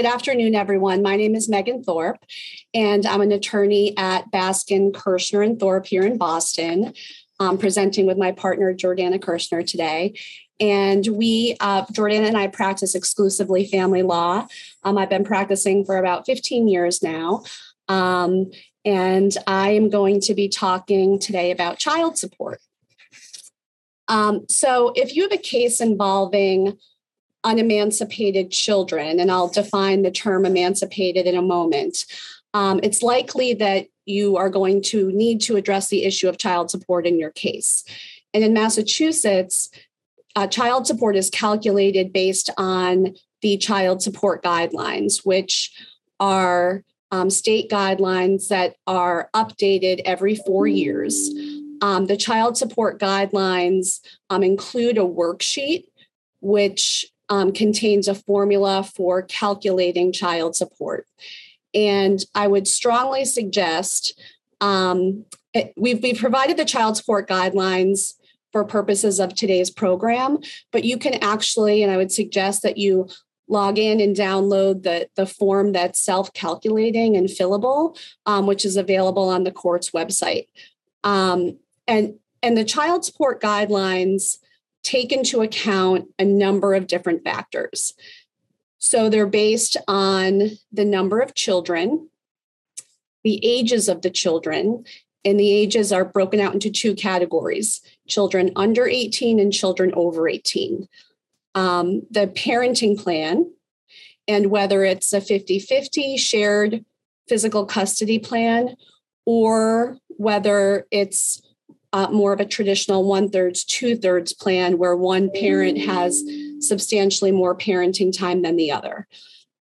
good afternoon, everyone. My name is Megan Thorpe, and I'm an attorney at Baskin, Kirschner, and Thorpe here in Boston, I'm presenting with my partner, Jordana Kirschner, today. And we, uh, Jordana and I practice exclusively family law. Um, I've been practicing for about 15 years now. Um, and I am going to be talking today about child support. Um, so, if you have a case involving unemancipated children, and I'll define the term emancipated in a moment, um, it's likely that you are going to need to address the issue of child support in your case. And in Massachusetts, uh, child support is calculated based on the child support guidelines, which are um, state guidelines that are updated every four years. Um, the child support guidelines um, include a worksheet which um, contains a formula for calculating child support. And I would strongly suggest um, it, we've, we've provided the child support guidelines for purposes of today's program, but you can actually, and I would suggest that you log in and download the, the form that's self-calculating and fillable, um, which is available on the court's website. Um, and, and the child support guidelines take into account a number of different factors. So they're based on the number of children, the ages of the children, and the ages are broken out into two categories children under 18 and children over 18. Um, the parenting plan, and whether it's a 50 50 shared physical custody plan or whether it's uh, more of a traditional one thirds, two thirds plan where one parent has substantially more parenting time than the other.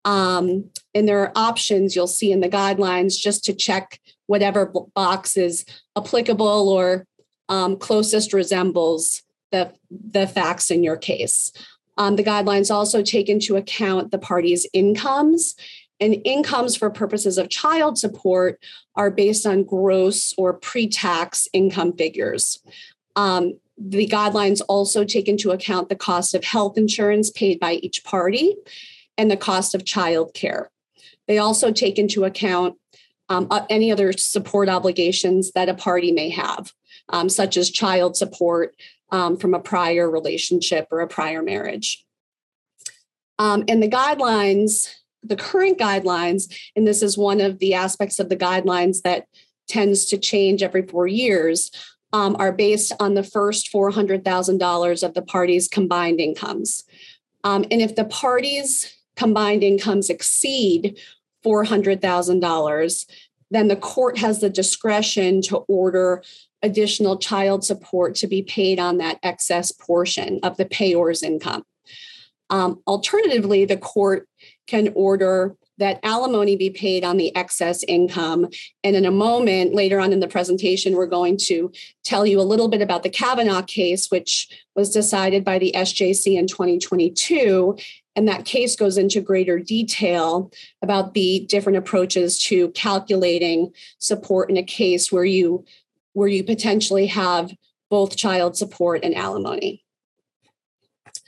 Um, and there are options you'll see in the guidelines just to check whatever box is applicable or um, closest resembles the, the facts in your case. Um, the guidelines also take into account the party's incomes and incomes for purposes of child support are based on gross or pre tax income figures. Um, the guidelines also take into account the cost of health insurance paid by each party and the cost of child care. They also take into account um, any other support obligations that a party may have, um, such as child support um, from a prior relationship or a prior marriage. Um, and the guidelines the current guidelines, and this is one of the aspects of the guidelines that tends to change every four years, um, are based on the first $400,000 of the parties' combined incomes. Um, and if the parties' combined incomes exceed $400,000, then the court has the discretion to order additional child support to be paid on that excess portion of the payor's income. Um, alternatively, the court can order that alimony be paid on the excess income. And in a moment, later on in the presentation, we're going to tell you a little bit about the Cavanagh case, which was decided by the SJC in 2022. And that case goes into greater detail about the different approaches to calculating support in a case where you where you potentially have both child support and alimony.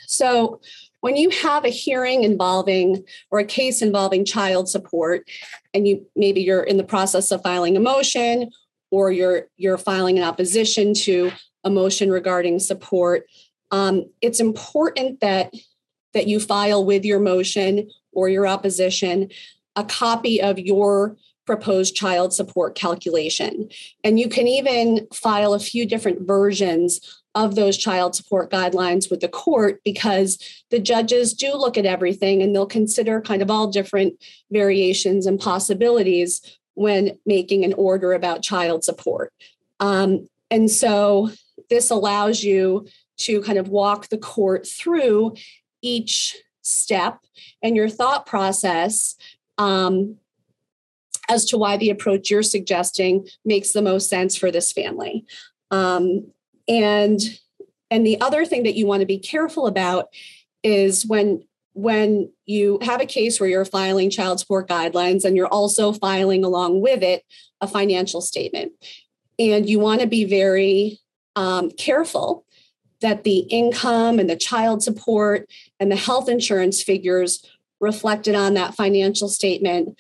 So when you have a hearing involving or a case involving child support and you maybe you're in the process of filing a motion or you're you're filing an opposition to a motion regarding support um, it's important that that you file with your motion or your opposition a copy of your proposed child support calculation. And you can even file a few different versions of those child support guidelines with the court because the judges do look at everything and they'll consider kind of all different variations and possibilities when making an order about child support. Um, and so this allows you to kind of walk the court through each step and your thought process um, as to why the approach you're suggesting makes the most sense for this family. Um, and and the other thing that you want to be careful about is when when you have a case where you're filing child support guidelines and you're also filing along with it a financial statement. And you want to be very um, careful that the income and the child support and the health insurance figures reflected on that financial statement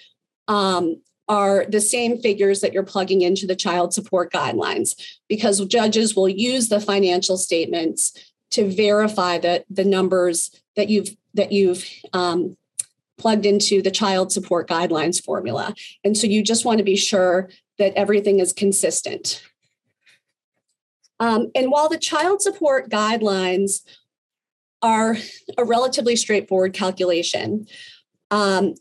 um, are the same figures that you're plugging into the child support guidelines because judges will use the financial statements to verify that the numbers that you've that you've um, plugged into the child support guidelines formula. And so you just want to be sure that everything is consistent. Um, and while the child support guidelines are a relatively straightforward calculation um,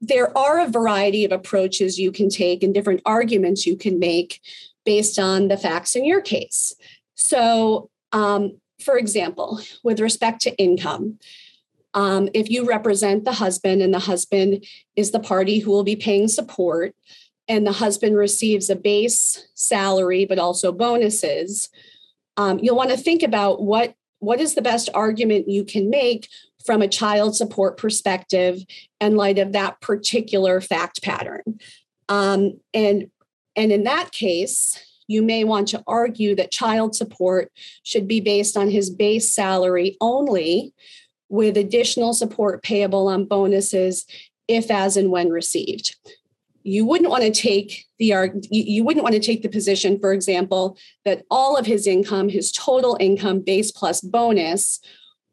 there are a variety of approaches you can take and different arguments you can make based on the facts in your case. So, um, for example, with respect to income, um, if you represent the husband and the husband is the party who will be paying support, and the husband receives a base salary but also bonuses, um, you'll want to think about what what is the best argument you can make from a child support perspective in light of that particular fact pattern. Um, and, and in that case, you may want to argue that child support should be based on his base salary only, with additional support payable on bonuses if, as, and when received. You wouldn't want to take the you wouldn't want to take the position, for example, that all of his income, his total income, base plus bonus,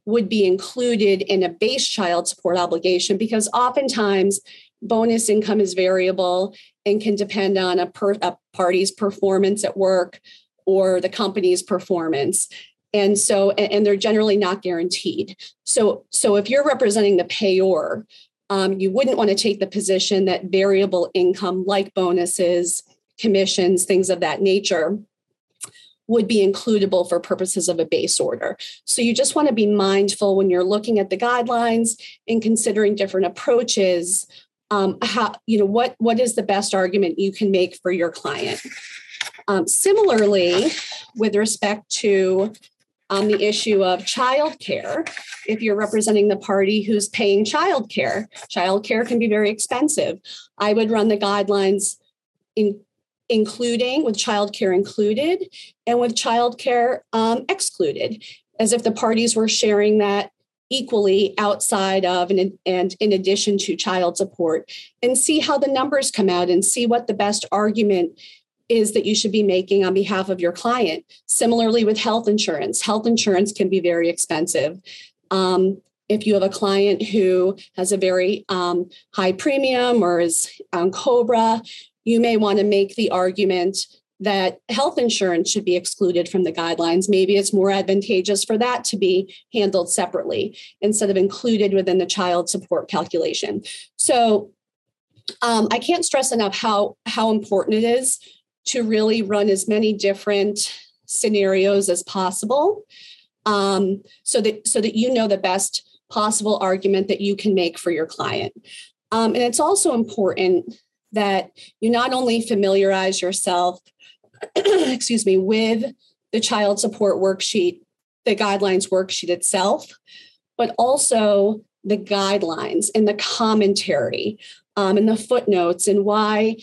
would be included in a base child support obligation because oftentimes bonus income is variable and can depend on a, per, a party's performance at work or the company's performance. And so and they're generally not guaranteed. So so if you're representing the payor um, you wouldn't want to take the position that variable income like bonuses commissions things of that nature would be includable for purposes of a base order. So you just want to be mindful when you're looking at the guidelines and considering different approaches. Um, how you know what what is the best argument you can make for your client? Um, similarly, with respect to um, the issue of childcare, if you're representing the party who's paying childcare, childcare can be very expensive. I would run the guidelines in including with childcare included and with childcare um, excluded, as if the parties were sharing that equally outside of and, and in addition to child support, and see how the numbers come out and see what the best argument is that you should be making on behalf of your client. Similarly, with health insurance, health insurance can be very expensive. Um, if you have a client who has a very um, high premium or is on COBRA, you may want to make the argument that health insurance should be excluded from the guidelines. Maybe it's more advantageous for that to be handled separately instead of included within the child support calculation. So um, I can't stress enough how, how important it is to really run as many different scenarios as possible um, so that so that you know the best possible argument that you can make for your client. Um, and it's also important that you not only familiarize yourself, excuse me, with the child support worksheet, the guidelines worksheet itself, but also the guidelines and the commentary um, and the footnotes and why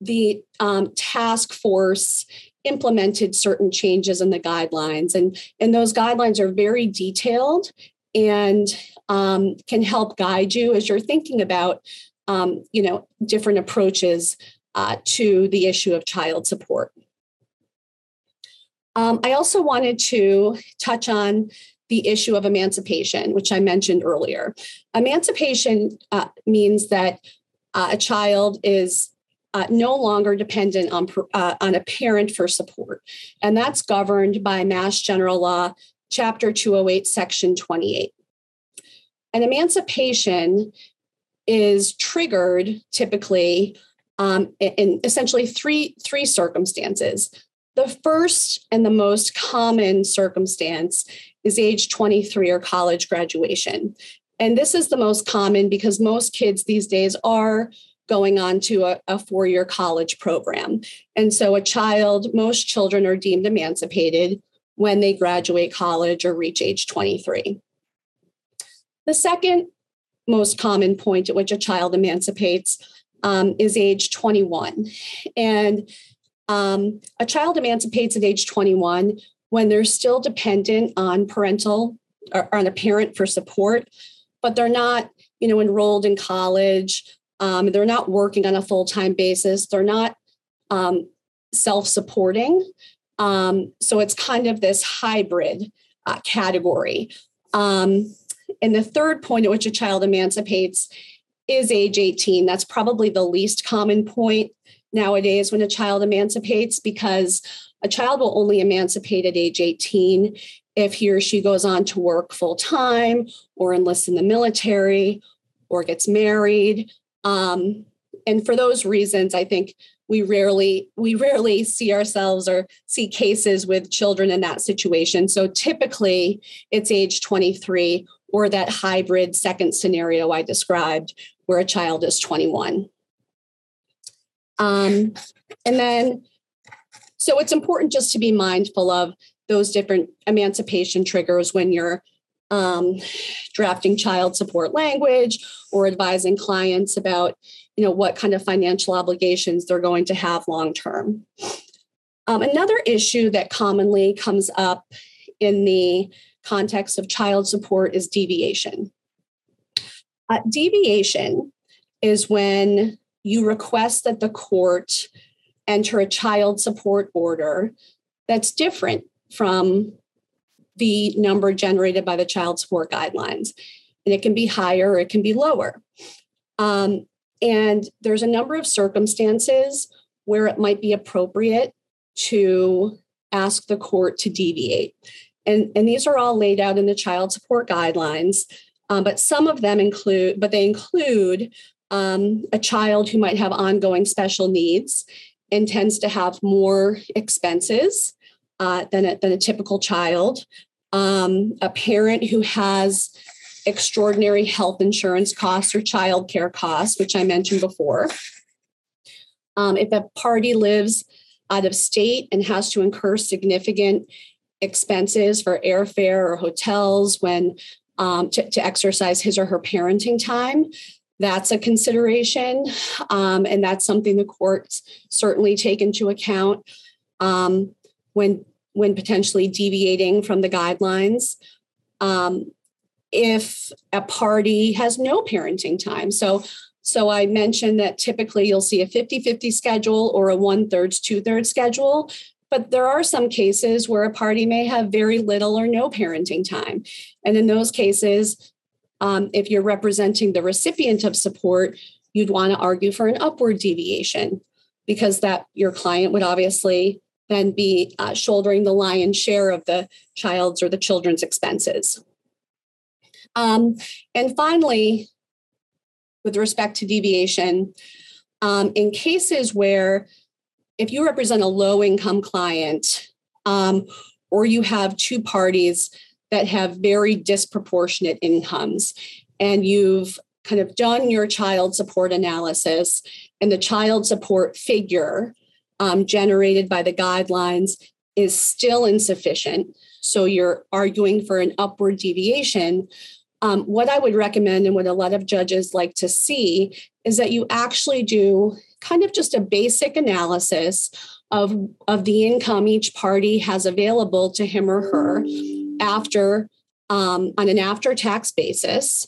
the um, task force implemented certain changes in the guidelines. And and those guidelines are very detailed and um, can help guide you as you're thinking about um, you know, different approaches uh, to the issue of child support. Um, I also wanted to touch on the issue of emancipation, which I mentioned earlier. Emancipation uh, means that uh, a child is uh, no longer dependent on, uh, on a parent for support. And that's governed by Mass General Law, Chapter 208, Section 28. And emancipation is triggered typically um, in essentially three three circumstances. The first and the most common circumstance is age 23 or college graduation. And this is the most common because most kids these days are going on to a, a four year college program. And so, a child, most children are deemed emancipated when they graduate college or reach age 23. The second most common point at which a child emancipates um, is age 21. And um, a child emancipates at age 21 when they're still dependent on parental or on a parent for support, but they're not you know, enrolled in college. Um, they're not working on a full time basis. They're not um, self supporting. Um, so it's kind of this hybrid uh, category. Um, and the third point at which a child emancipates is age 18. That's probably the least common point nowadays when a child emancipates because a child will only emancipate at age 18 if he or she goes on to work full time or enlists in the military or gets married. Um, and for those reasons, I think we rarely we rarely see ourselves or see cases with children in that situation. So typically, it's age 23 or that hybrid second scenario I described, where a child is 21. Um, and then, so it's important just to be mindful of those different emancipation triggers when you're um, drafting child support language or advising clients about you know what kind of financial obligations they're going to have long term um, another issue that commonly comes up in the context of child support is deviation uh, deviation is when you request that the court enter a child support order that's different from the number generated by the child support guidelines. And it can be higher or it can be lower. Um, and there's a number of circumstances where it might be appropriate to ask the court to deviate. And, and these are all laid out in the child support guidelines. Um, but some of them include, but they include um, a child who might have ongoing special needs and tends to have more expenses uh, than, a, than a typical child um, a parent who has extraordinary health insurance costs or child care costs, which I mentioned before. Um, if a party lives out of state and has to incur significant expenses for airfare or hotels when um, to, to, exercise his or her parenting time, that's a consideration. Um, and that's something the courts certainly take into account. Um, when when potentially deviating from the guidelines. Um, if a party has no parenting time. So, so I mentioned that typically you'll see a 50 50 schedule or a one thirds, two thirds schedule. But there are some cases where a party may have very little or no parenting time. And in those cases, um, if you're representing the recipient of support, you'd want to argue for an upward deviation because that your client would obviously then be uh, shouldering the lion's share of the child's or the children's expenses. Um, and finally, with respect to deviation, um, in cases where if you represent a low income client um, or you have two parties that have very disproportionate incomes and you've kind of done your child support analysis and the child support figure um, generated by the guidelines is still insufficient. So you're arguing for an upward deviation. Um, what I would recommend, and what a lot of judges like to see, is that you actually do kind of just a basic analysis of, of the income each party has available to him or her after um, on an after tax basis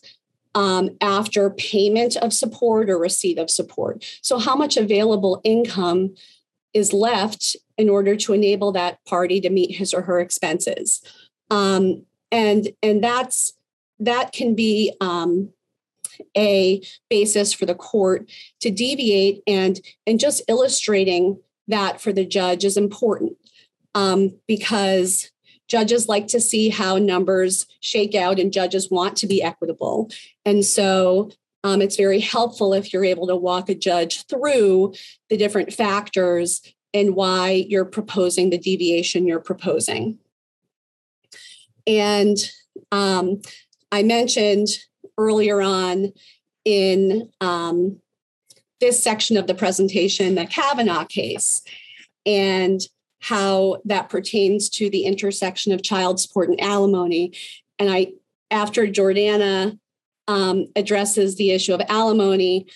um, after payment of support or receipt of support. So, how much available income is left in order to enable that party to meet his or her expenses um, and and that's that can be um, a basis for the court to deviate and and just illustrating that for the judge is important um, because judges like to see how numbers shake out and judges want to be equitable and so um, it's very helpful if you're able to walk a judge through the different factors and why you're proposing the deviation you're proposing. And um, I mentioned earlier on in um, this section of the presentation the Cavanagh case and how that pertains to the intersection of child support and alimony. And I, after Jordana um, addresses the issue of alimony,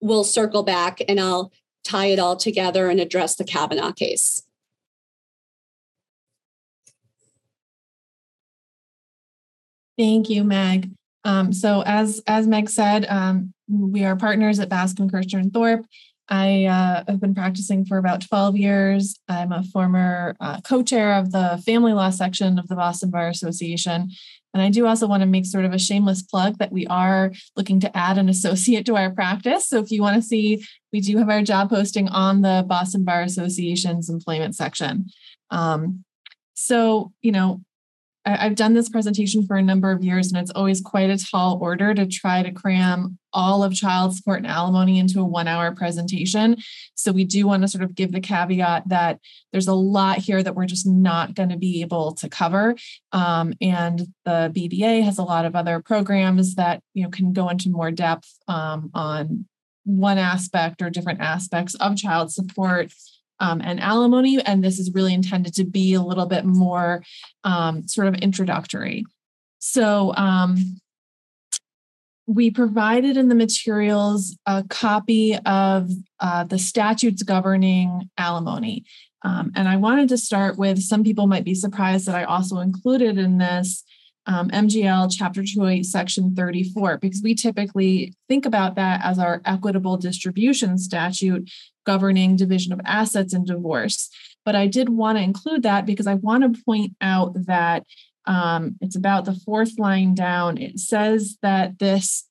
we'll circle back and I'll tie it all together and address the Cavanagh case. Thank you, Meg. Um, so as as Meg said, um, we are partners at Baskin Kirschner and Thorpe. I uh, have been practicing for about 12 years. I'm a former uh, co-chair of the family law section of the Boston Bar Association. And I do also want to make sort of a shameless plug that we are looking to add an associate to our practice. So if you want to see, we do have our job posting on the Boston Bar Association's employment section. Um, so, you know, I, have done this presentation for a number of years, and it's always quite a tall order to try to cram all of child support and alimony into a one hour presentation. So, we do want to sort of give the caveat that there's a lot here that we're just not going to be able to cover. Um, and the BBA has a lot of other programs that you know can go into more depth um, on one aspect or different aspects of child support um, and alimony. And this is really intended to be a little bit more um, sort of introductory. So um, we provided in the materials a copy of uh, the statutes governing alimony. Um, and I wanted to start with some people might be surprised that I also included in this um, MGL Chapter 208, Section 34, because we typically think about that as our equitable distribution statute governing division of assets in divorce. But I did want to include that because I want to point out that um, it's about the fourth line down. It says that this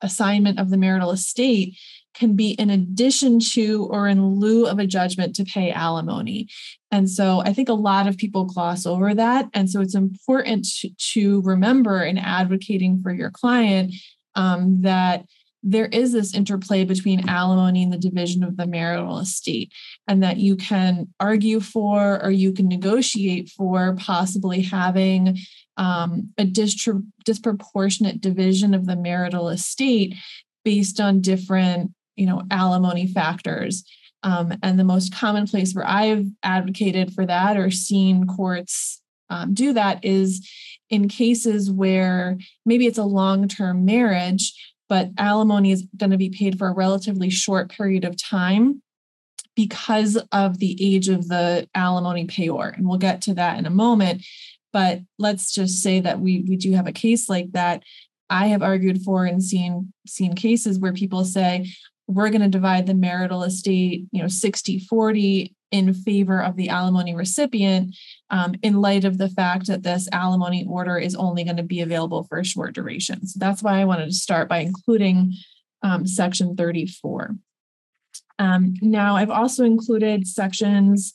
assignment of the marital estate can be in addition to or in lieu of a judgment to pay alimony. And so I think a lot of people gloss over that. And so it's important to, to remember in advocating for your client um, that there is this interplay between alimony and the division of the marital estate, and that you can argue for or you can negotiate for possibly having um, a distri- disproportionate division of the marital estate based on different, you know, alimony factors. Um, and the most common place where I've advocated for that or seen courts um, do that is in cases where maybe it's a long term marriage but alimony is going to be paid for a relatively short period of time because of the age of the alimony payor. And we'll get to that in a moment. But let's just say that we, we do have a case like that. I have argued for and seen seen cases where people say, we're going to divide the marital estate, you know, 60 40 in favor of the alimony recipient um, in light of the fact that this alimony order is only going to be available for a short duration. So that's why I wanted to start by including um, section 34. Um, now, I've also included sections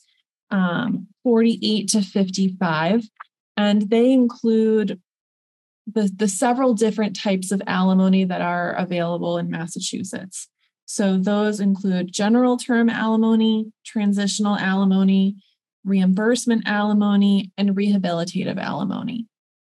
um, 48 to 55, and they include the, the several different types of alimony that are available in Massachusetts. So those include general term alimony, transitional alimony, reimbursement alimony, and rehabilitative alimony.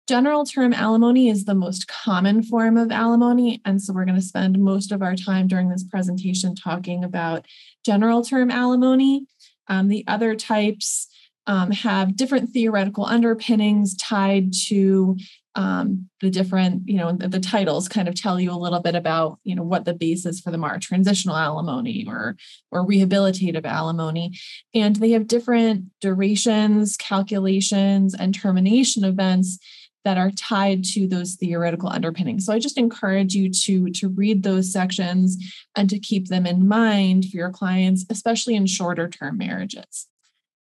General term alimony is the most common form of alimony. And so we're going to spend most of our time during this presentation talking about general term alimony. Um, the other types um, have different theoretical underpinnings tied to um, the different, you know, the, the, titles kind of tell you a little bit about, you know, what the basis for them are: transitional alimony or or rehabilitative alimony, and they have different durations, calculations, and termination events that are tied to those theoretical underpinnings. So I just encourage you to to read those sections and to keep them in mind for your clients, especially in shorter term marriages.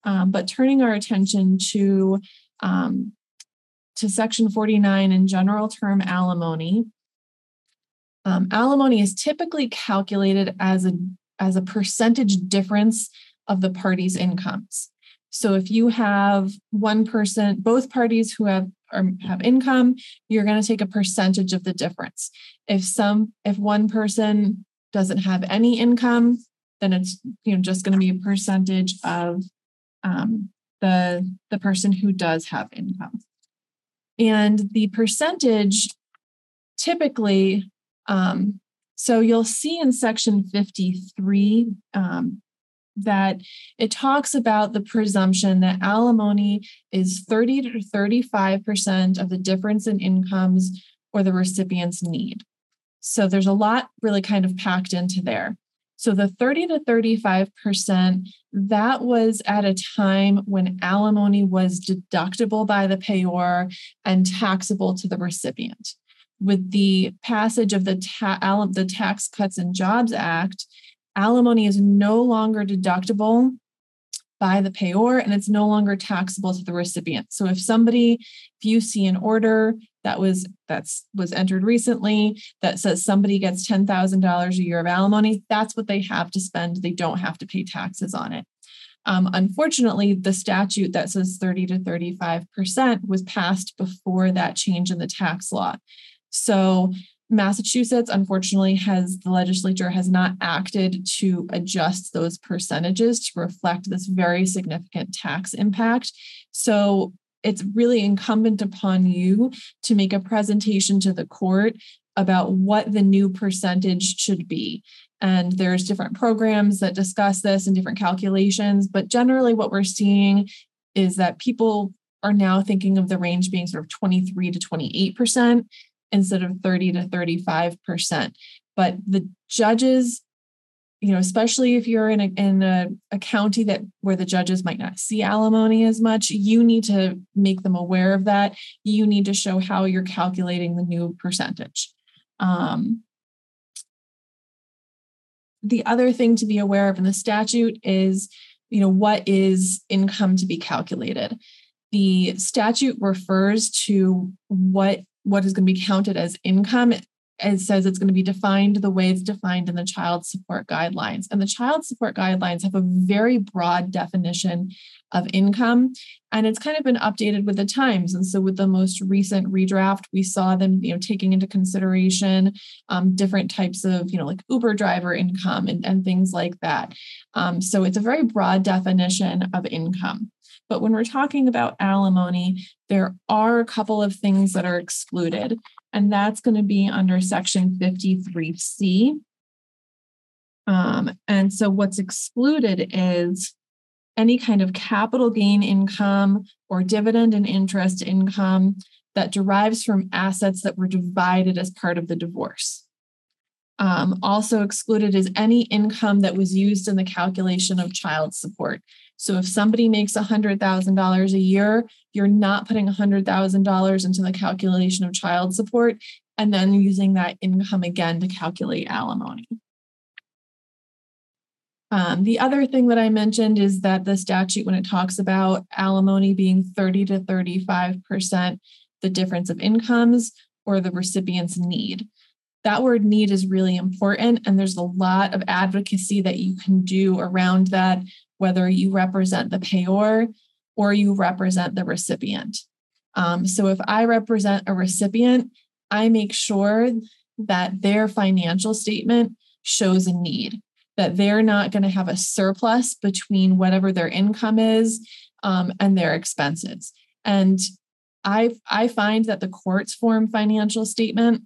Um, but turning our attention to um, to Section 49 in general term alimony. Um, alimony is typically calculated as a as a percentage difference of the parties' incomes. So if you have one person, both parties who have or have income, you're going to take a percentage of the difference. If some, if one person doesn't have any income, then it's you know just going to be a percentage of um, the the person who does have income. And the percentage typically, um, so you'll see in section 53 um, that it talks about the presumption that alimony is 30 to 35% of the difference in incomes or the recipient's need. So there's a lot really kind of packed into there. So the 30 to 35%, that was at a time when alimony was deductible by the payor and taxable to the recipient. with the passage of the, ta- the Tax Cuts and Jobs Act, alimony is no longer deductible by the payor and it's no longer taxable to the recipient. So if somebody, if you see an order that was that's was entered recently that says somebody gets $10,000 a year of alimony, that's what they have to spend. They don't have to pay taxes on it. Um, unfortunately, the statute that says 30 to 35% was passed before that change in the tax law. So Massachusetts, unfortunately, has the legislature has not acted to adjust those percentages to reflect this very significant tax impact. So it's really incumbent upon you to make a presentation to the court about what the new percentage should be. And there's different programs that discuss this and different calculations. But generally, what we're seeing is that people are now thinking of the range being sort of 23 to 28% instead of 30 to 35%. But the judges, you know, especially if you're in a in a, a county that where the judges might not see alimony as much, you need to make them aware of that. You need to show how you're calculating the new percentage. Um, the other thing to be aware of in the statute is, you know, what is income to be calculated? The statute refers to what what is going to be counted as income it says it's going to be defined the way it's defined in the child support guidelines. And the child support guidelines have a very broad definition of income, and it's kind of been updated with the times. And so, with the most recent redraft, we saw them, you know, taking into consideration um, different types of, you know, like Uber driver income and, and things like that. Um, so, it's a very broad definition of income. But when we're talking about alimony, there are a couple of things that are excluded, and that's going to be under section 53C. Um, and so what's excluded is any kind of capital gain income or dividend and interest income that derives from assets that were divided as part of the divorce. Um, also excluded is any income that was used in the calculation of child support. So if somebody makes $100,000 a year, you're not putting $100,000 into the calculation of child support and then using that income again to calculate alimony. Um, the other thing that I mentioned is that the statute, when it talks about alimony being 30 to 35%, the difference of incomes or the recipient's need. That word need is really important, and there's a lot of advocacy that you can do around that whether you represent the payor or you represent the recipient. Um, so if I represent a recipient, I make sure that their financial statement shows a need, that they're not going to have a surplus between whatever their income is um, and their expenses. And I, I find that the courts form financial statement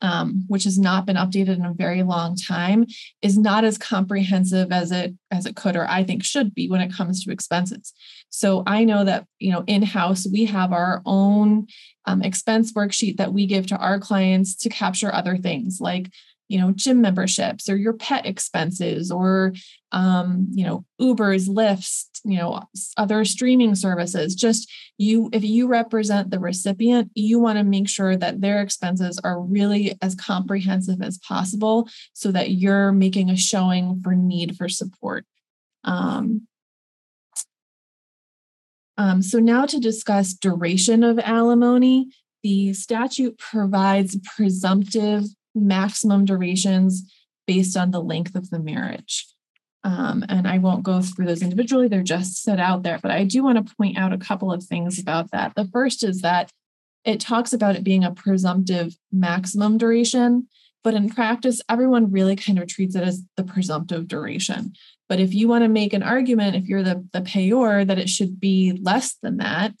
um, which has not been updated in a very long time, is not as comprehensive as it as it could or I think should be when it comes to expenses. So I know that you know in house we have our own um, expense worksheet that we give to our clients to capture other things like you know gym memberships or your pet expenses or um, you know ubers Lyfts you know other streaming services. Just you if you represent the recipient you want to make sure that their expenses are really as comprehensive as possible so that you're making a showing for need for support. Um, um, so now to discuss duration of alimony. The statute provides presumptive maximum durations based on the length of the marriage. Um, and I won't go through those individually, they're just set out there. But I do want to point out a couple of things about that. The first is that it talks about it being a presumptive maximum duration, but in practice, everyone really kind of treats it as the presumptive duration. But if you want to make an argument, if you're the, the payor, that it should be less than that,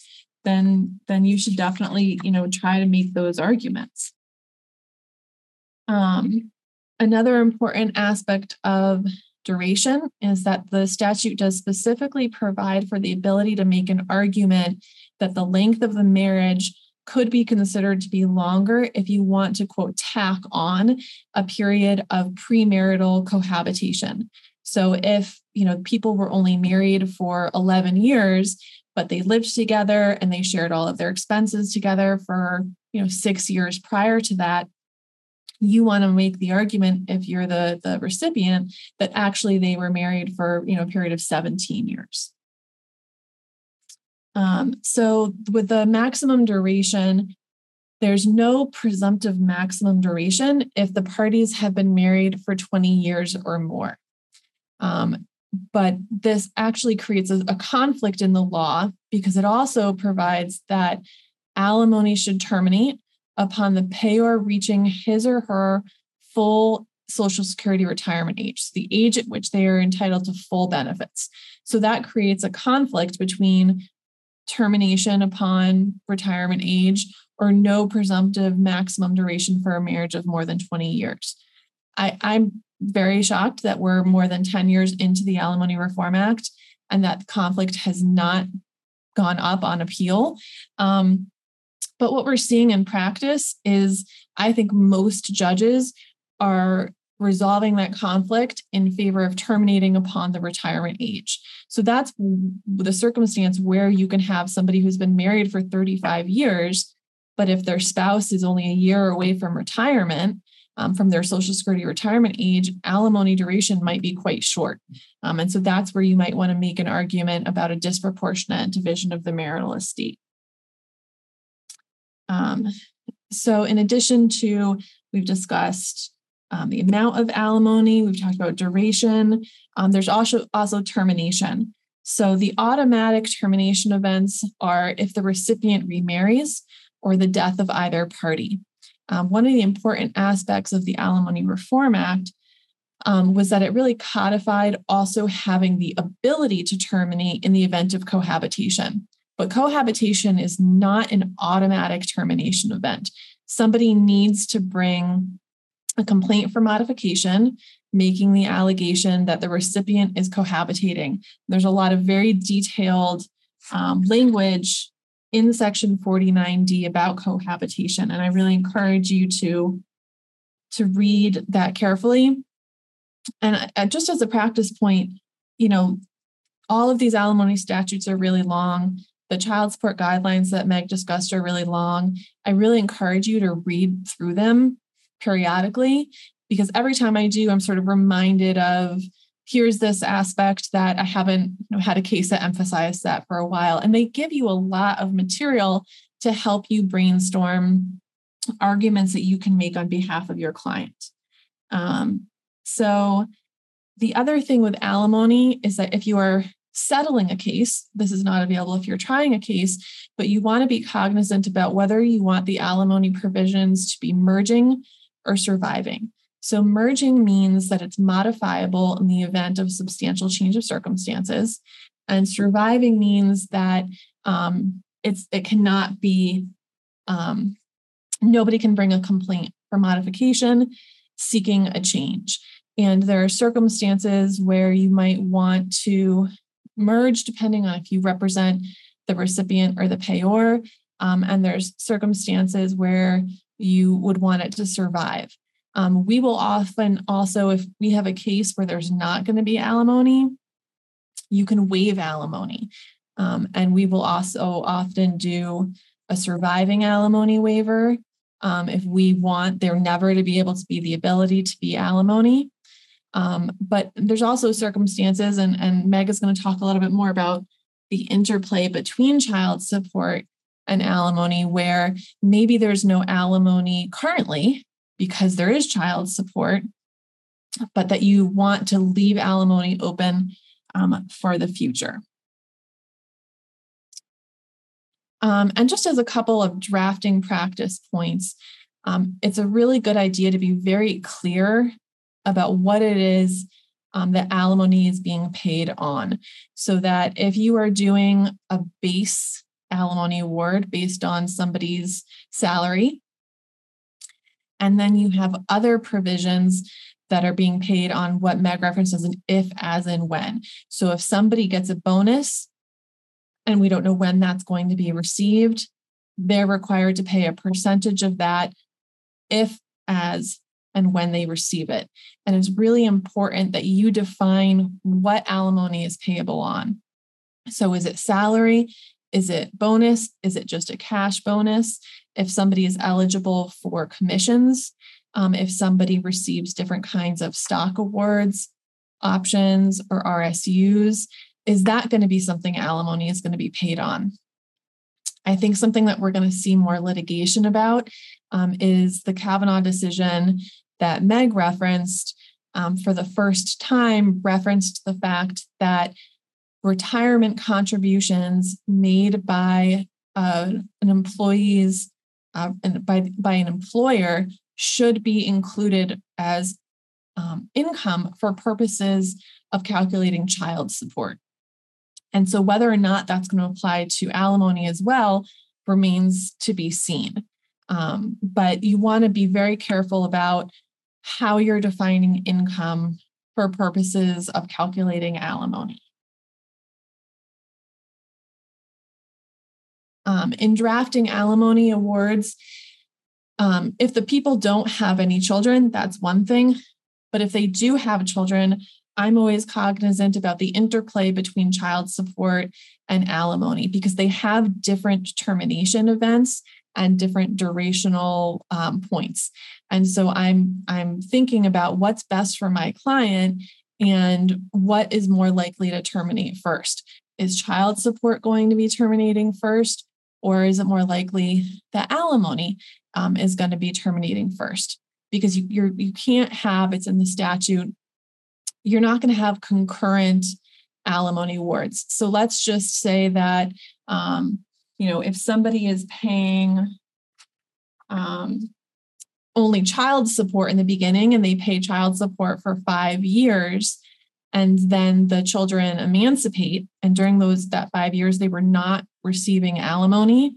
then then you should definitely you know try to make those arguments um, another important aspect of duration is that the statute does specifically provide for the ability to make an argument that the length of the marriage could be considered to be longer if you want to quote tack on a period of premarital cohabitation. So if you know people were only married for 11 years but they lived together and they shared all of their expenses together for you know, six years prior to that, you want to make the argument if you're the the recipient that actually they were married for you know a period of 17 years. Um, so with the maximum duration there's no presumptive maximum duration if the parties have been married for 20 years or more. Um, but this actually creates a, a conflict in the law because it also provides that alimony should terminate upon the payor reaching his or her full Social Security retirement age, the age at which they are entitled to full benefits. So that creates a conflict between termination upon retirement age or no presumptive maximum duration for a marriage of more than 20 years. I, I'm very shocked that we're more than 10 years into the Alimony Reform Act and that conflict has not gone up on appeal. Um, but what we're seeing in practice is I think most judges are resolving that conflict in favor of terminating upon the retirement age. So that's the circumstance where you can have somebody who's been married for 35 years, but if their spouse is only a year away from retirement, um, from their Social Security retirement age, alimony duration might be quite short. Um, and so that's where you might want to make an argument about a disproportionate division of the marital estate. Um, so, in addition to, we've discussed um, the amount of alimony, we've talked about duration. Um, there's also also termination. So, the automatic termination events are if the recipient remarries or the death of either party. Um, one of the important aspects of the Alimony Reform Act um, was that it really codified also having the ability to terminate in the event of cohabitation. But cohabitation is not an automatic termination event. Somebody needs to bring a complaint for modification, making the allegation that the recipient is cohabitating. There's a lot of very detailed um, language in Section 49D about cohabitation, and I really encourage you to to read that carefully. And uh, just as a practice point, you know, all of these alimony statutes are really long. The child support guidelines that Meg discussed are really long. I really encourage you to read through them periodically because every time I do, I'm sort of reminded of here's this aspect that I haven't you know, had a case that emphasized that for a while. And they give you a lot of material to help you brainstorm arguments that you can make on behalf of your client. Um, so, the other thing with alimony is that if you are settling a case. This is not available if you're trying a case, but you want to be cognizant about whether you want the alimony provisions to be merging or surviving. So, merging means that it's modifiable in the event of substantial change of circumstances, and surviving means that um, it's it cannot be um, nobody can bring a complaint for modification seeking a change. And there are circumstances where you might want to merge depending on if you represent the recipient or the payor. Um, and there's circumstances where you would want it to survive. Um, we will often also, if we have a case where there's not going to be alimony, you can waive alimony. Um, and we will also often do a surviving alimony waiver um, if we want there never to be able to be the ability to be alimony. Um, but there's also circumstances, and, and Meg is going to talk a little bit more about the interplay between child support and alimony, where maybe there's no alimony currently because there is child support, but that you want to leave alimony open um, for the future. Um, and just as a couple of drafting practice points, um, it's a really good idea to be very clear about what it is um, that alimony is being paid on. So that if you are doing a base alimony award based on somebody's salary, and then you have other provisions that are being paid on what Meg references an if, as, and when. So if somebody gets a bonus and we don't know when that's going to be received, they're required to pay a percentage of that if, as, and when they receive it. And it's really important that you define what alimony is payable on. So, is it salary? Is it bonus? Is it just a cash bonus? If somebody is eligible for commissions, um, if somebody receives different kinds of stock awards, options, or RSUs, is that going to be something alimony is going to be paid on? I think something that we're going to see more litigation about um, is the Cavanagh decision that Meg referenced um, for the first time, referenced the fact that retirement contributions made by uh, an employee's uh, by by an employer should be included as um, income for purposes of calculating child support. And so, whether or not that's going to apply to alimony as well remains to be seen. Um, but you want to be very careful about how you're defining income for purposes of calculating alimony. Um, in drafting alimony awards, um, if the people don't have any children, that's one thing. But if they do have children, I'm always cognizant about the interplay between child support and alimony because they have different termination events and different durational um, points. And so I'm I'm thinking about what's best for my client and what is more likely to terminate first. Is child support going to be terminating first, or is it more likely that alimony um, is going to be terminating first? Because you you're, you can't have it's in the statute you're not going to have concurrent alimony awards. So let's just say that, um, you know, if somebody is paying um, only child support in the beginning and they pay child support for five years, and then the children emancipate, and during those that five years they were not receiving alimony,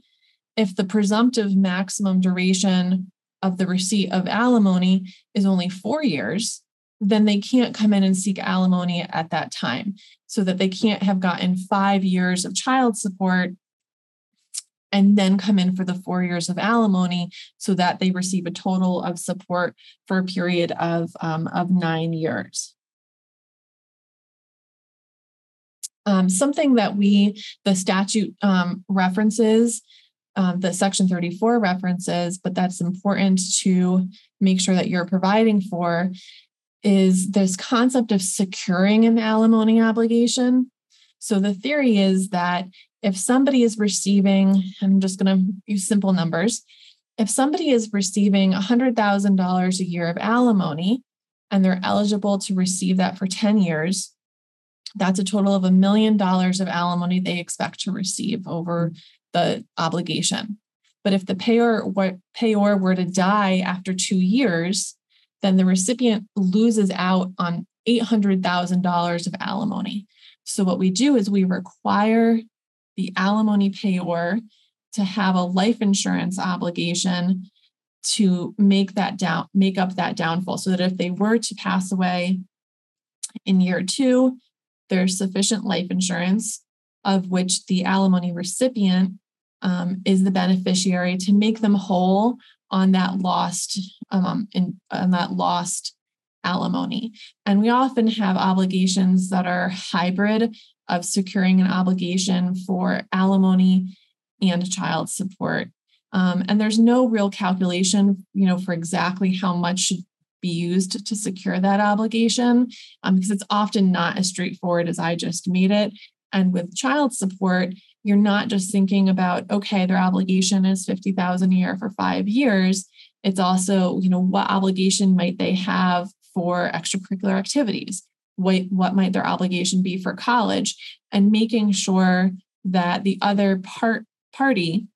if the presumptive maximum duration of the receipt of alimony is only four years, then they can't come in and seek alimony at that time. So that they can't have gotten five years of child support and then come in for the four years of alimony so that they receive a total of support for a period of, um, of nine years. Um, something that we, the statute um, references, um, the section 34 references, but that's important to make sure that you're providing for is this concept of securing an alimony obligation. So the theory is that if somebody is receiving, I'm just going to use simple numbers, if somebody is receiving $100,000 a year of alimony and they're eligible to receive that for 10 years, that's a total of a million dollars of alimony they expect to receive over the obligation. But if the payer, payer were to die after two years, then the recipient loses out on $800,000 of alimony. So, what we do is we require the alimony payor to have a life insurance obligation to make that down, make up that downfall so that if they were to pass away in year two, there's sufficient life insurance of which the alimony recipient um, is the beneficiary to make them whole on that lost um, in, on that lost alimony. And we often have obligations that are hybrid of securing an obligation for alimony and child support. Um, and there's no real calculation, you know, for exactly how much should be used to secure that obligation, um, because it's often not as straightforward as I just made it. And with child support, you're not just thinking about okay their obligation is 50000 a year for five years it's also you know what obligation might they have for extracurricular activities what, what might their obligation be for college and making sure that the other part party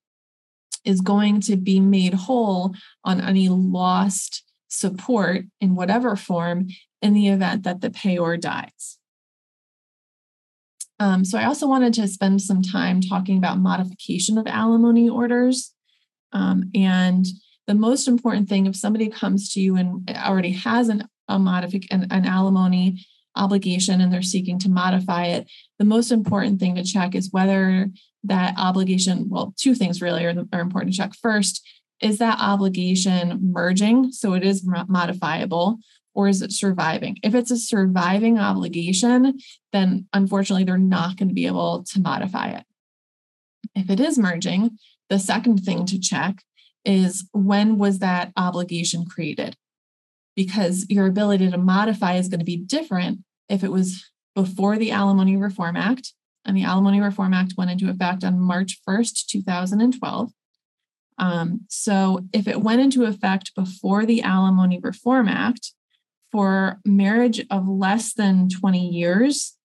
is going to be made whole on any lost support in whatever form in the event that the payor dies um, so I also wanted to spend some time talking about modification of alimony orders. Um, and the most important thing, if somebody comes to you and already has an, a modific an, an alimony obligation and they're seeking to modify it, the most important thing to check is whether that obligation, well, two things really are, are important to check. First, is that obligation merging? So it is modifiable, or is it surviving? If it's a surviving obligation, then unfortunately they're not going to be able to modify it. if it is merging, the second thing to check is when was that obligation created? Because your ability to modify is going to be different if it was before the Alimony Reform Act, and the Alimony Reform Act went into effect on March 1st, 2012. Um, so if it went into effect before the Alimony Reform Act for marriage of less than 20 years,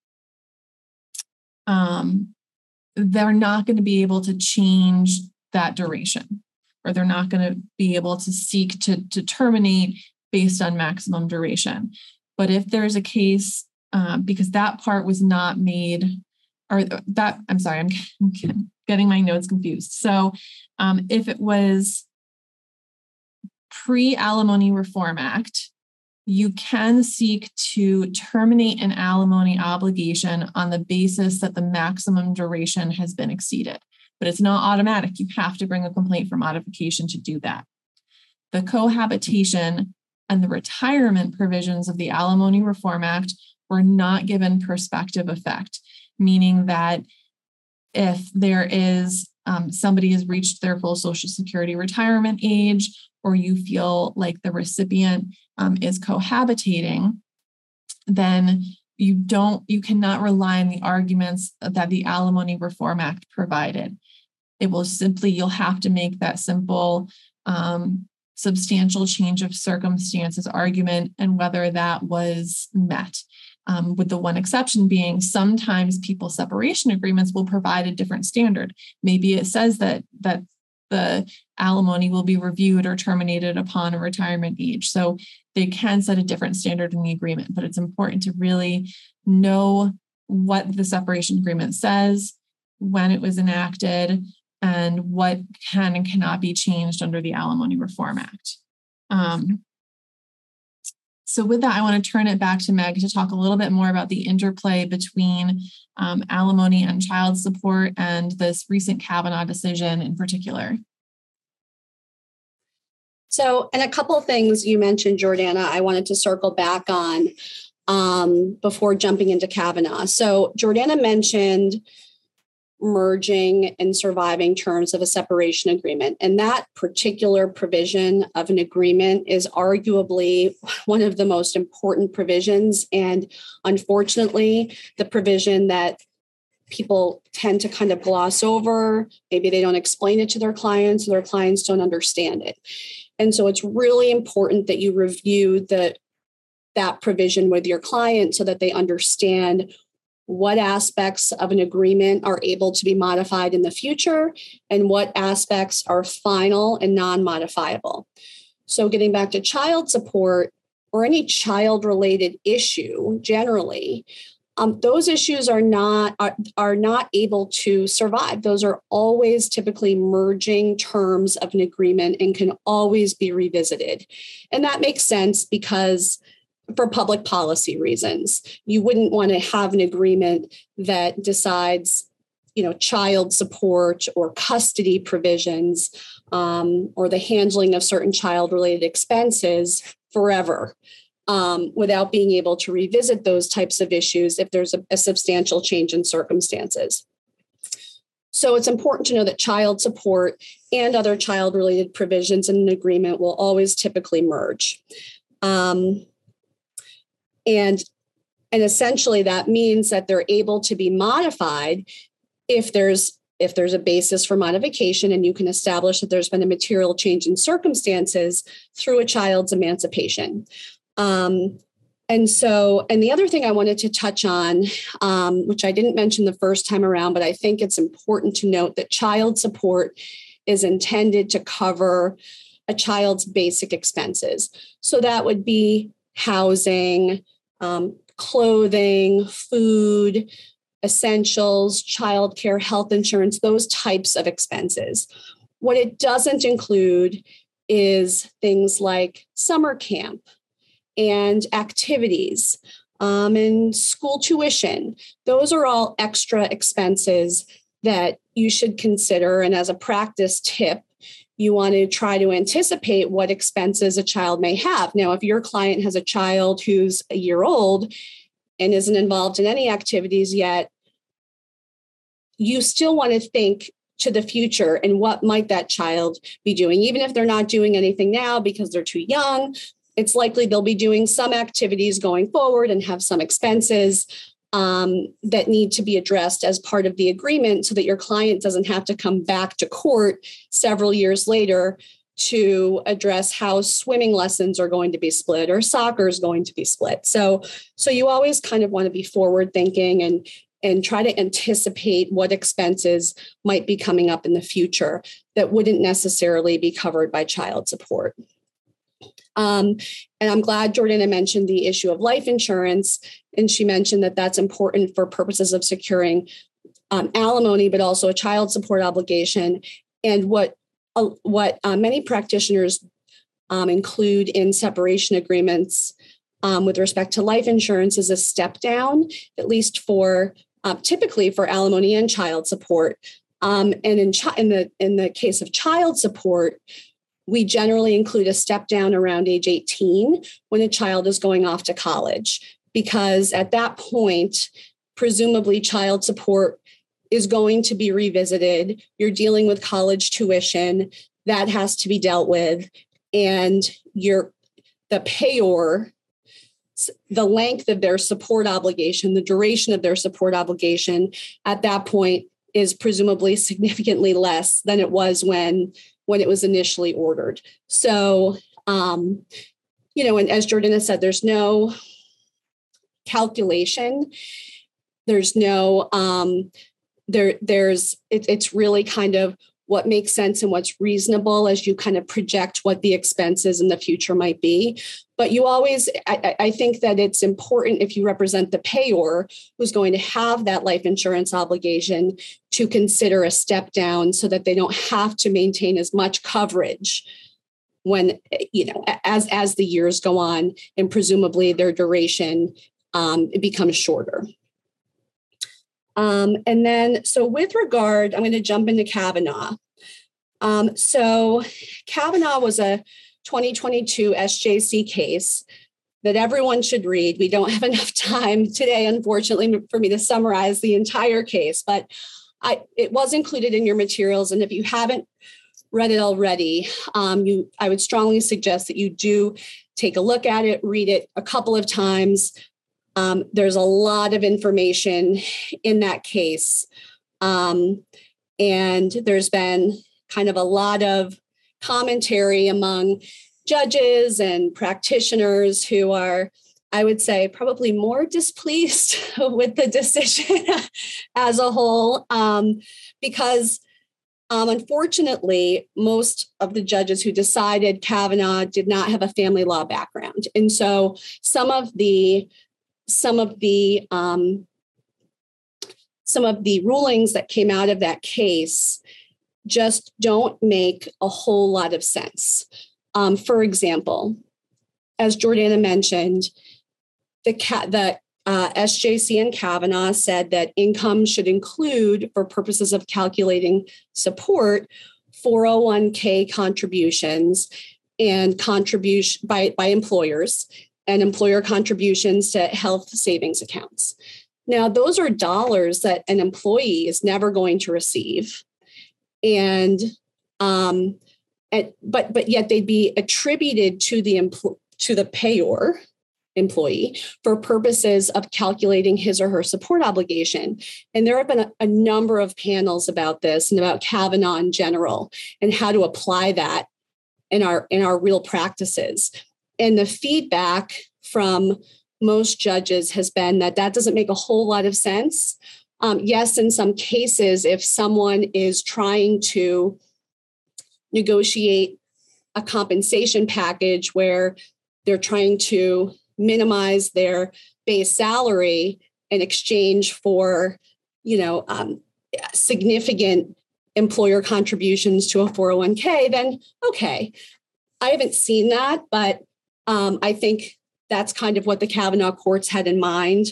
um, they're not going to be able to change that duration, or they're not going to be able to seek to, to terminate based on maximum duration. But if there's a case, uh, because that part was not made, or that, I'm sorry, I'm getting my notes confused. So um, if it was pre Alimony Reform Act, you can seek to terminate an alimony obligation on the basis that the maximum duration has been exceeded. But it's not automatic. You have to bring a complaint for modification to do that. The cohabitation and the retirement provisions of the Alimony Reform Act were not given prospective effect, meaning that if there is um, somebody has reached their full Social Security retirement age, or you feel like the recipient um, is cohabitating, then you don't, you cannot rely on the arguments that the Alimony Reform Act provided. It will simply, you'll have to make that simple um, substantial change of circumstances argument and whether that was met um, with the one exception being sometimes people separation agreements will provide a different standard. Maybe it says that that the alimony will be reviewed or terminated upon a retirement age. So they can set a different standard in the agreement, but it's important to really know what the separation agreement says, when it was enacted, and what can and cannot be changed under the Alimony Reform Act. Um, so, with that, I want to turn it back to Meg to talk a little bit more about the interplay between um, alimony and child support and this recent Cavanagh decision in particular. So, and a couple of things you mentioned, Jordana, I wanted to circle back on um, before jumping into Cavanagh. So, Jordana mentioned merging and surviving terms of a separation agreement. And that particular provision of an agreement is arguably one of the most important provisions. And unfortunately, the provision that people tend to kind of gloss over. Maybe they don't explain it to their clients, or their clients don't understand it. And so it's really important that you review the that provision with your client so that they understand what aspects of an agreement are able to be modified in the future and what aspects are final and non modifiable. So, getting back to child support or any child related issue generally, um, those issues are not are, are not able to survive those are always typically merging terms of an agreement and can always be revisited and that makes sense because for public policy reasons. You wouldn't want to have an agreement that decides, you know, child support or custody provisions um, or the handling of certain child related expenses forever. Um, without being able to revisit those types of issues if there's a, a substantial change in circumstances. So it's important to know that child support and other child related provisions in an agreement will always typically merge. Um, and and essentially that means that they're able to be modified if there's if there's a basis for modification and you can establish that there's been a material change in circumstances through a child's emancipation. Um, and so and the other thing i wanted to touch on um, which i didn't mention the first time around but i think it's important to note that child support is intended to cover a child's basic expenses. So that would be housing um, clothing, food, essentials, childcare, health insurance, those types of expenses. What it doesn't include is things like summer camp and activities um, and school tuition. Those are all extra expenses that you should consider. And as a practice tip, you want to try to anticipate what expenses a child may have. Now, if your client has a child who's a year old and isn't involved in any activities yet, you still want to think to the future and what might that child be doing even if they're not doing anything now because they're too young it's likely they'll be doing some activities going forward and have some expenses um, that need to be addressed as part of the agreement so that your client doesn't have to come back to court several years later to address how swimming lessons are going to be split or soccer is going to be split. So so you always kind of want to be forward thinking and and try to anticipate what expenses might be coming up in the future that wouldn't necessarily be covered by child support um, and I'm glad Jordana mentioned the issue of life insurance. And she mentioned that that's important for purposes of securing um, alimony, but also a child support obligation. And what, uh, what uh, many practitioners um, include in separation agreements um, with respect to life insurance is a step down, at least for uh, typically for alimony and child support. Um, and in, chi- in the in the case of child support, we generally include a step down around age 18 when a child is going off to college, because at that point, presumably child support is going to be revisited. You're dealing with college tuition that has to be dealt with, and your the payor the length of their support obligation, the duration of their support obligation at that point is presumably significantly less than it was when when it was initially ordered. So, um, you know, and as Jordana said, there's no calculation. There's no um, there. There's it, it's really kind of what makes sense and what's reasonable as you kind of project what the expenses in the future might be. But you always, I, I, think that it's important if you represent the payor who's going to have that life insurance obligation to consider a step down so that they don't have to maintain as much coverage when you know as as the years go on and presumably their duration um, becomes shorter um, and then, so with regard, I'm going to jump into Cavanagh. Um, so, Cavanagh was a 2022 SJC case that everyone should read. We don't have enough time today, unfortunately, for me to summarize the entire case, but I, it was included in your materials. And if you haven't read it already, um, you, I would strongly suggest that you do take a look at it, read it a couple of times. Um, there's a lot of information in that case. Um, and there's been kind of a lot of commentary among judges and practitioners who are, I would say, probably more displeased with the decision as a whole, um, because um, unfortunately, most of the judges who decided Cavanagh did not have a family law background. And so some of the some of the um, some of the rulings that came out of that case just don't make a whole lot of sense. Um, for example, as Jordana mentioned, the cat the uh, SJC and Cavanagh said that income should include, for purposes of calculating support, 401k contributions and contribution by, by employers and employer contributions to health savings accounts. Now, those are dollars that an employee is never going to receive. And um, but but yet they'd be attributed to the empl- to the payor employee for purposes of calculating his or her support obligation. And there have been a, a, number of panels about this and about Cavanagh in general and how to apply that in our in our real practices. And the feedback from most judges has been that that doesn't make a whole lot of sense. Um, yes, in some cases, if someone is trying to negotiate a compensation package where they're trying to minimize their base salary in exchange for, you know, um, significant employer contributions to a 401k, then okay. I haven't seen that, but um, I think that's kind of what the Cavanagh courts had in mind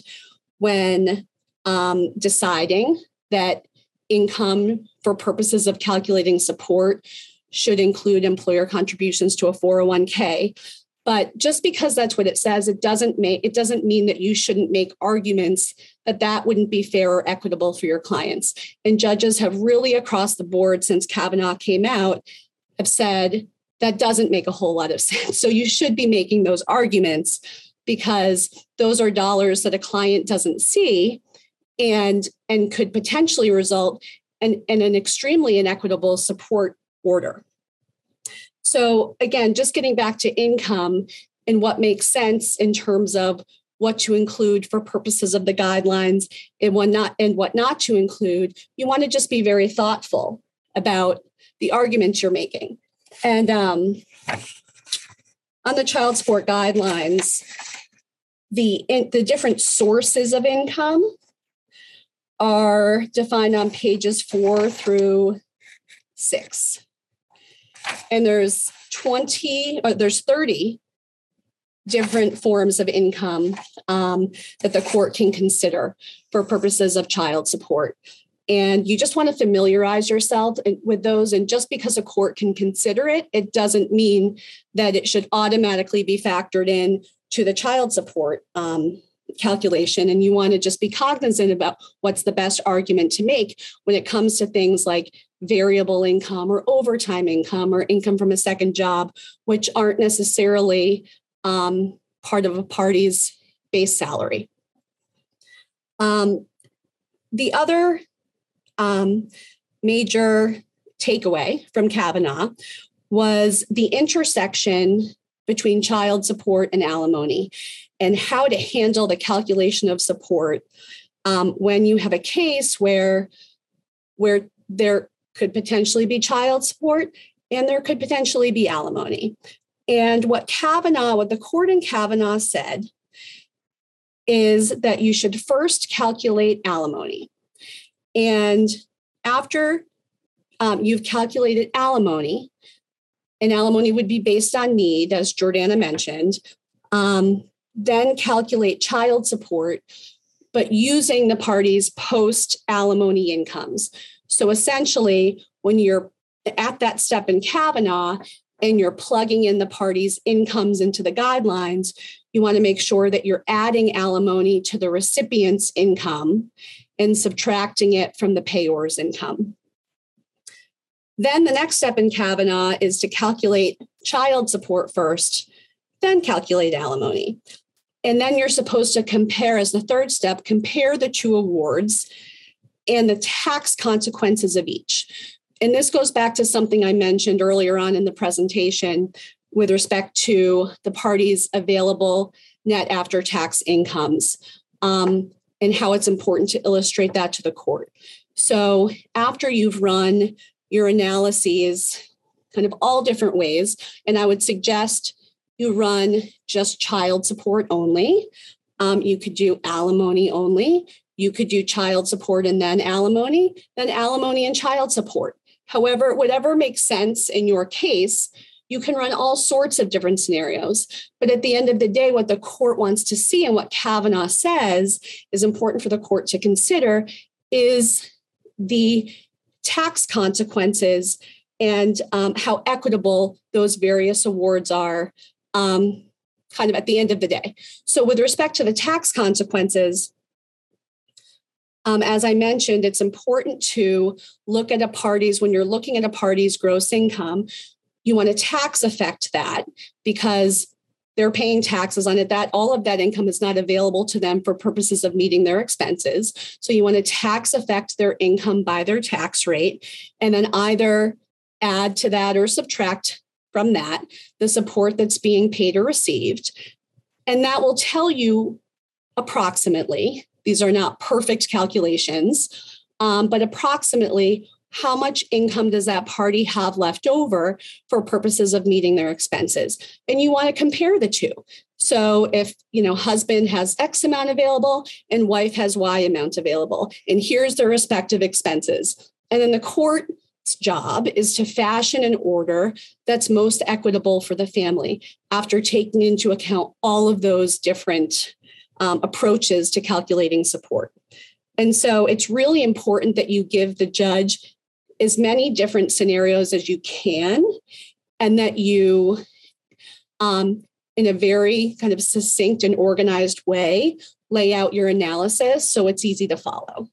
when um, deciding that income for purposes of calculating support should include employer contributions to a 401k. But just because that's what it says, it doesn't make it doesn't mean that you shouldn't make arguments that that wouldn't be fair or equitable for your clients. And judges have really across the board since Cavanagh came out have said that doesn't make a whole lot of sense. So you should be making those arguments because those are dollars that a client doesn't see and and could potentially result in, in an extremely inequitable support order. So again, just getting back to income and what makes sense in terms of what to include for purposes of the guidelines and what not and what not to include, you want to just be very thoughtful about the arguments you're making. And um, on the child support guidelines, the in, the different sources of income are defined on pages four through six. And there's 20 or there's 30 different forms of income um, that the court can consider for purposes of child support and you just want to familiarize yourself with those and just because a court can consider it it doesn't mean that it should automatically be factored in to the child support um, calculation and you want to just be cognizant about what's the best argument to make when it comes to things like variable income or overtime income or income from a second job, which aren't necessarily um, part of a party's base salary. Um, the other um, major takeaway from Cavanagh was the intersection between child support and alimony and how to handle the calculation of support um, when you have a case where where there could potentially be child support and there could potentially be alimony. And what Cavanagh, what the court in Cavanagh said is that you should first calculate alimony. And after um, you've calculated alimony, and alimony would be based on need, as Jordana mentioned, um, then calculate child support, but using the party's post alimony incomes. So essentially, when you're at that step in Cavanagh and you're plugging in the party's incomes into the guidelines, you want to make sure that you're adding alimony to the recipient's income and subtracting it from the payor's income. Then the next step in Cavanagh is to calculate child support first, then calculate alimony. And then you're supposed to compare, as the third step, compare the two awards and the tax consequences of each. And this goes back to something I mentioned earlier on in the presentation with respect to the parties' available net after tax incomes um, and how it's important to illustrate that to the court. So, after you've run your analyses, kind of all different ways, and I would suggest you run just child support only. Um, you could do alimony only. You could do child support and then alimony, then alimony and child support. However, whatever makes sense in your case, you can run all sorts of different scenarios. But at the end of the day, what the court wants to see and what Cavanagh says is important for the court to consider is the tax consequences and um, how equitable those various awards are um, kind of at the end of the day. So, with respect to the tax consequences, um, as I mentioned, it's important to look at a party's, when you're looking at a party's gross income, you want to tax affect that because they're paying taxes on it. That all of that income is not available to them for purposes of meeting their expenses. So you want to tax affect their income by their tax rate and then either add to that or subtract from that the support that's being paid or received. And that will tell you approximately these are not perfect calculations, um, but approximately how much income does that party have left over for purposes of meeting their expenses? And you want to compare the two. So if you know husband has x amount available and wife has y amount available and here's their respective expenses. And then the court's job is to fashion an order that's most equitable for the family after taking into account all of those different um, approaches to calculating support. And so it's really important that you give the judge as many different scenarios as you can and that you um, in a very kind of succinct and organized way lay out your analysis so it's easy to follow.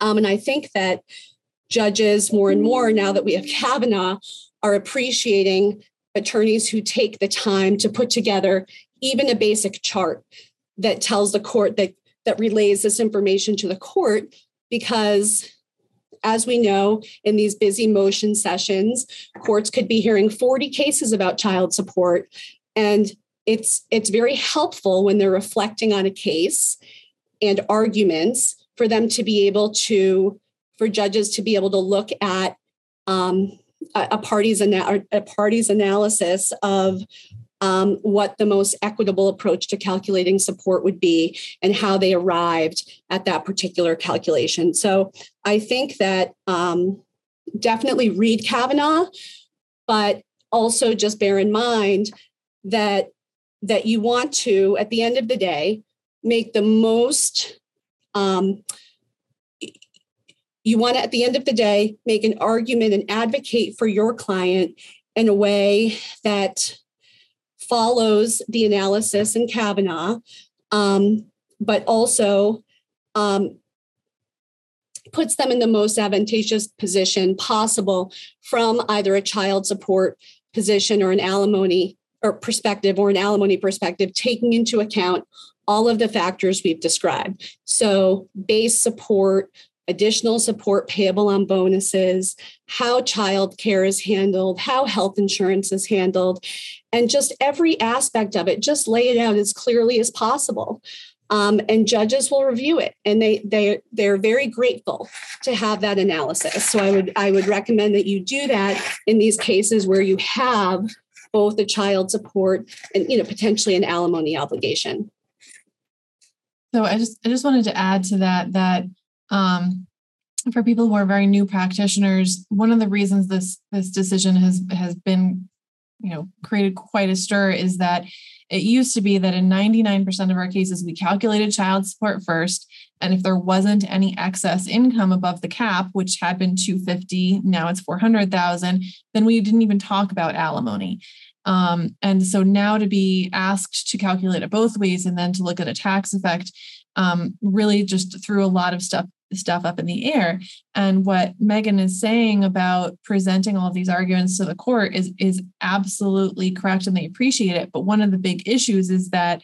Um, and I think that judges more and more now that we have Cavanagh are appreciating attorneys who take the time to put together even a basic chart that tells the court that that relays this information to the court because as we know in these busy motion sessions courts could be hearing 40 cases about child support and it's it's very helpful when they're reflecting on a case and arguments for them to be able to for judges to be able to look at um, a, party's ana- a party's analysis of um, what the most equitable approach to calculating support would be and how they arrived at that particular calculation. So I think that um, definitely read Cavanagh, but also just bear in mind that that you want to, at the end of the day, make the most. Um, you want to, at the end of the day, make an argument and advocate for your client in a way that follows the analysis in Cavanagh, um, but also um, puts them in the most advantageous position possible from either a child support position or an alimony or perspective or an alimony perspective, taking into account all of the factors we've described. So, base support, additional support payable on bonuses, how child care is handled, how health insurance is handled, and just every aspect of it, just lay it out as clearly as possible. Um, and judges will review it and they they they're very grateful to have that analysis so i would i would recommend that you do that in these cases where you have both the child support and you know potentially an alimony obligation. So I just I just wanted to add to that that um, for people who are very new practitioners, one of the reasons this this decision has has been you know created quite a stir is that it used to be that in 99% of our cases we calculated child support first. And if there wasn't any excess income above the cap which had been 250 now it's 400,000 then we didn't even talk about alimony. Um, and so now to be asked to calculate it both ways and then to look at a tax effect um, really just threw a lot of stuff stuff up in the air. And what Megan is saying about presenting all of these arguments to the court is is absolutely correct, and they appreciate it. But one of the big issues is that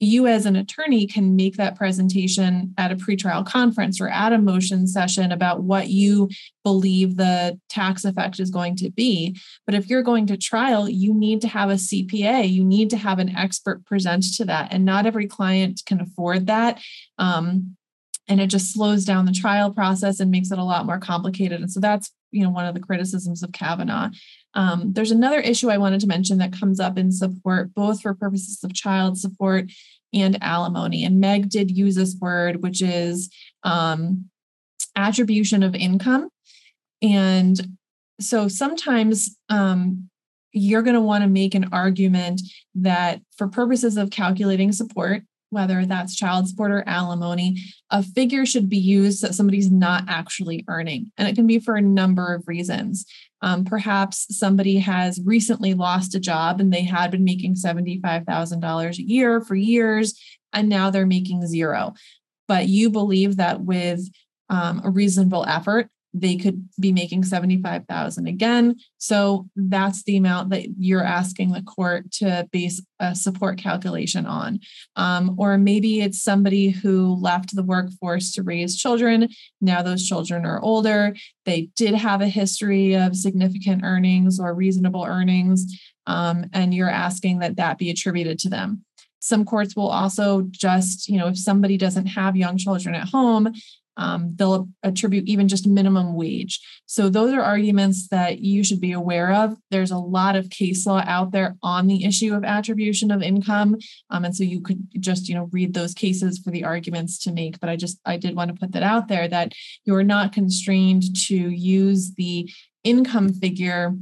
you as an attorney can make that presentation at a pretrial conference or at a motion session about what you believe the tax effect is going to be. But if you're going to trial, you need to have a CPA, you need to have an expert present to that. And not every client can afford that. Um, and it just slows down the trial process and makes it a lot more complicated. And so that's you know one of the criticisms of Cavanagh. Um, there's another issue I wanted to mention that comes up in support, both for purposes of child support and alimony. And Meg did use this word, which is um, attribution of income. And so sometimes um, you're going to want to make an argument that for purposes of calculating support, whether that's child support or alimony, a figure should be used that somebody's not actually earning. And it can be for a number of reasons. Um, perhaps somebody has recently lost a job and they had been making $75,000 a year for years, and now they're making zero. But you believe that with um, a reasonable effort, they could be making 75,000 again. So that's the amount that you're asking the court to base a support calculation on. Um, or maybe it's somebody who left the workforce to raise children. Now those children are older. They did have a history of significant earnings or reasonable earnings. Um, and you're asking that that be attributed to them. Some courts will also just, you know, if somebody doesn't have young children at home, um, they'll attribute even just minimum wage. So those are arguments that you should be aware of. There's a lot of case law out there on the issue of attribution of income, um, and so you could just you know read those cases for the arguments to make. But I just I did want to put that out there that you are not constrained to use the income figure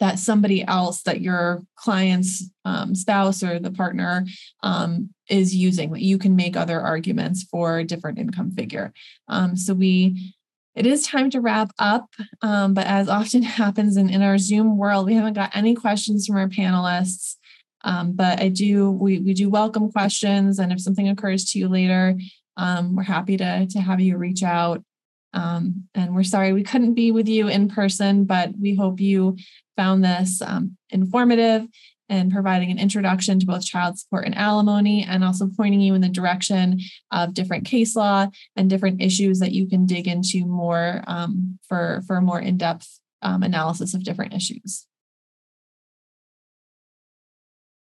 that somebody else that your client's um, spouse or the partner um, is using you can make other arguments for a different income figure um, so we it is time to wrap up um, but as often happens in, in our zoom world we haven't got any questions from our panelists Um, but I do, we, we do welcome questions. And if something occurs to you later, um, we're happy to, to have you reach out. Um, and we're sorry we couldn't be with you in person, but we hope you found this um, informative and providing an introduction to both child support and alimony, and also pointing you in the direction of different case law and different issues that you can dig into more um, for, for more in depth um, analysis of different issues.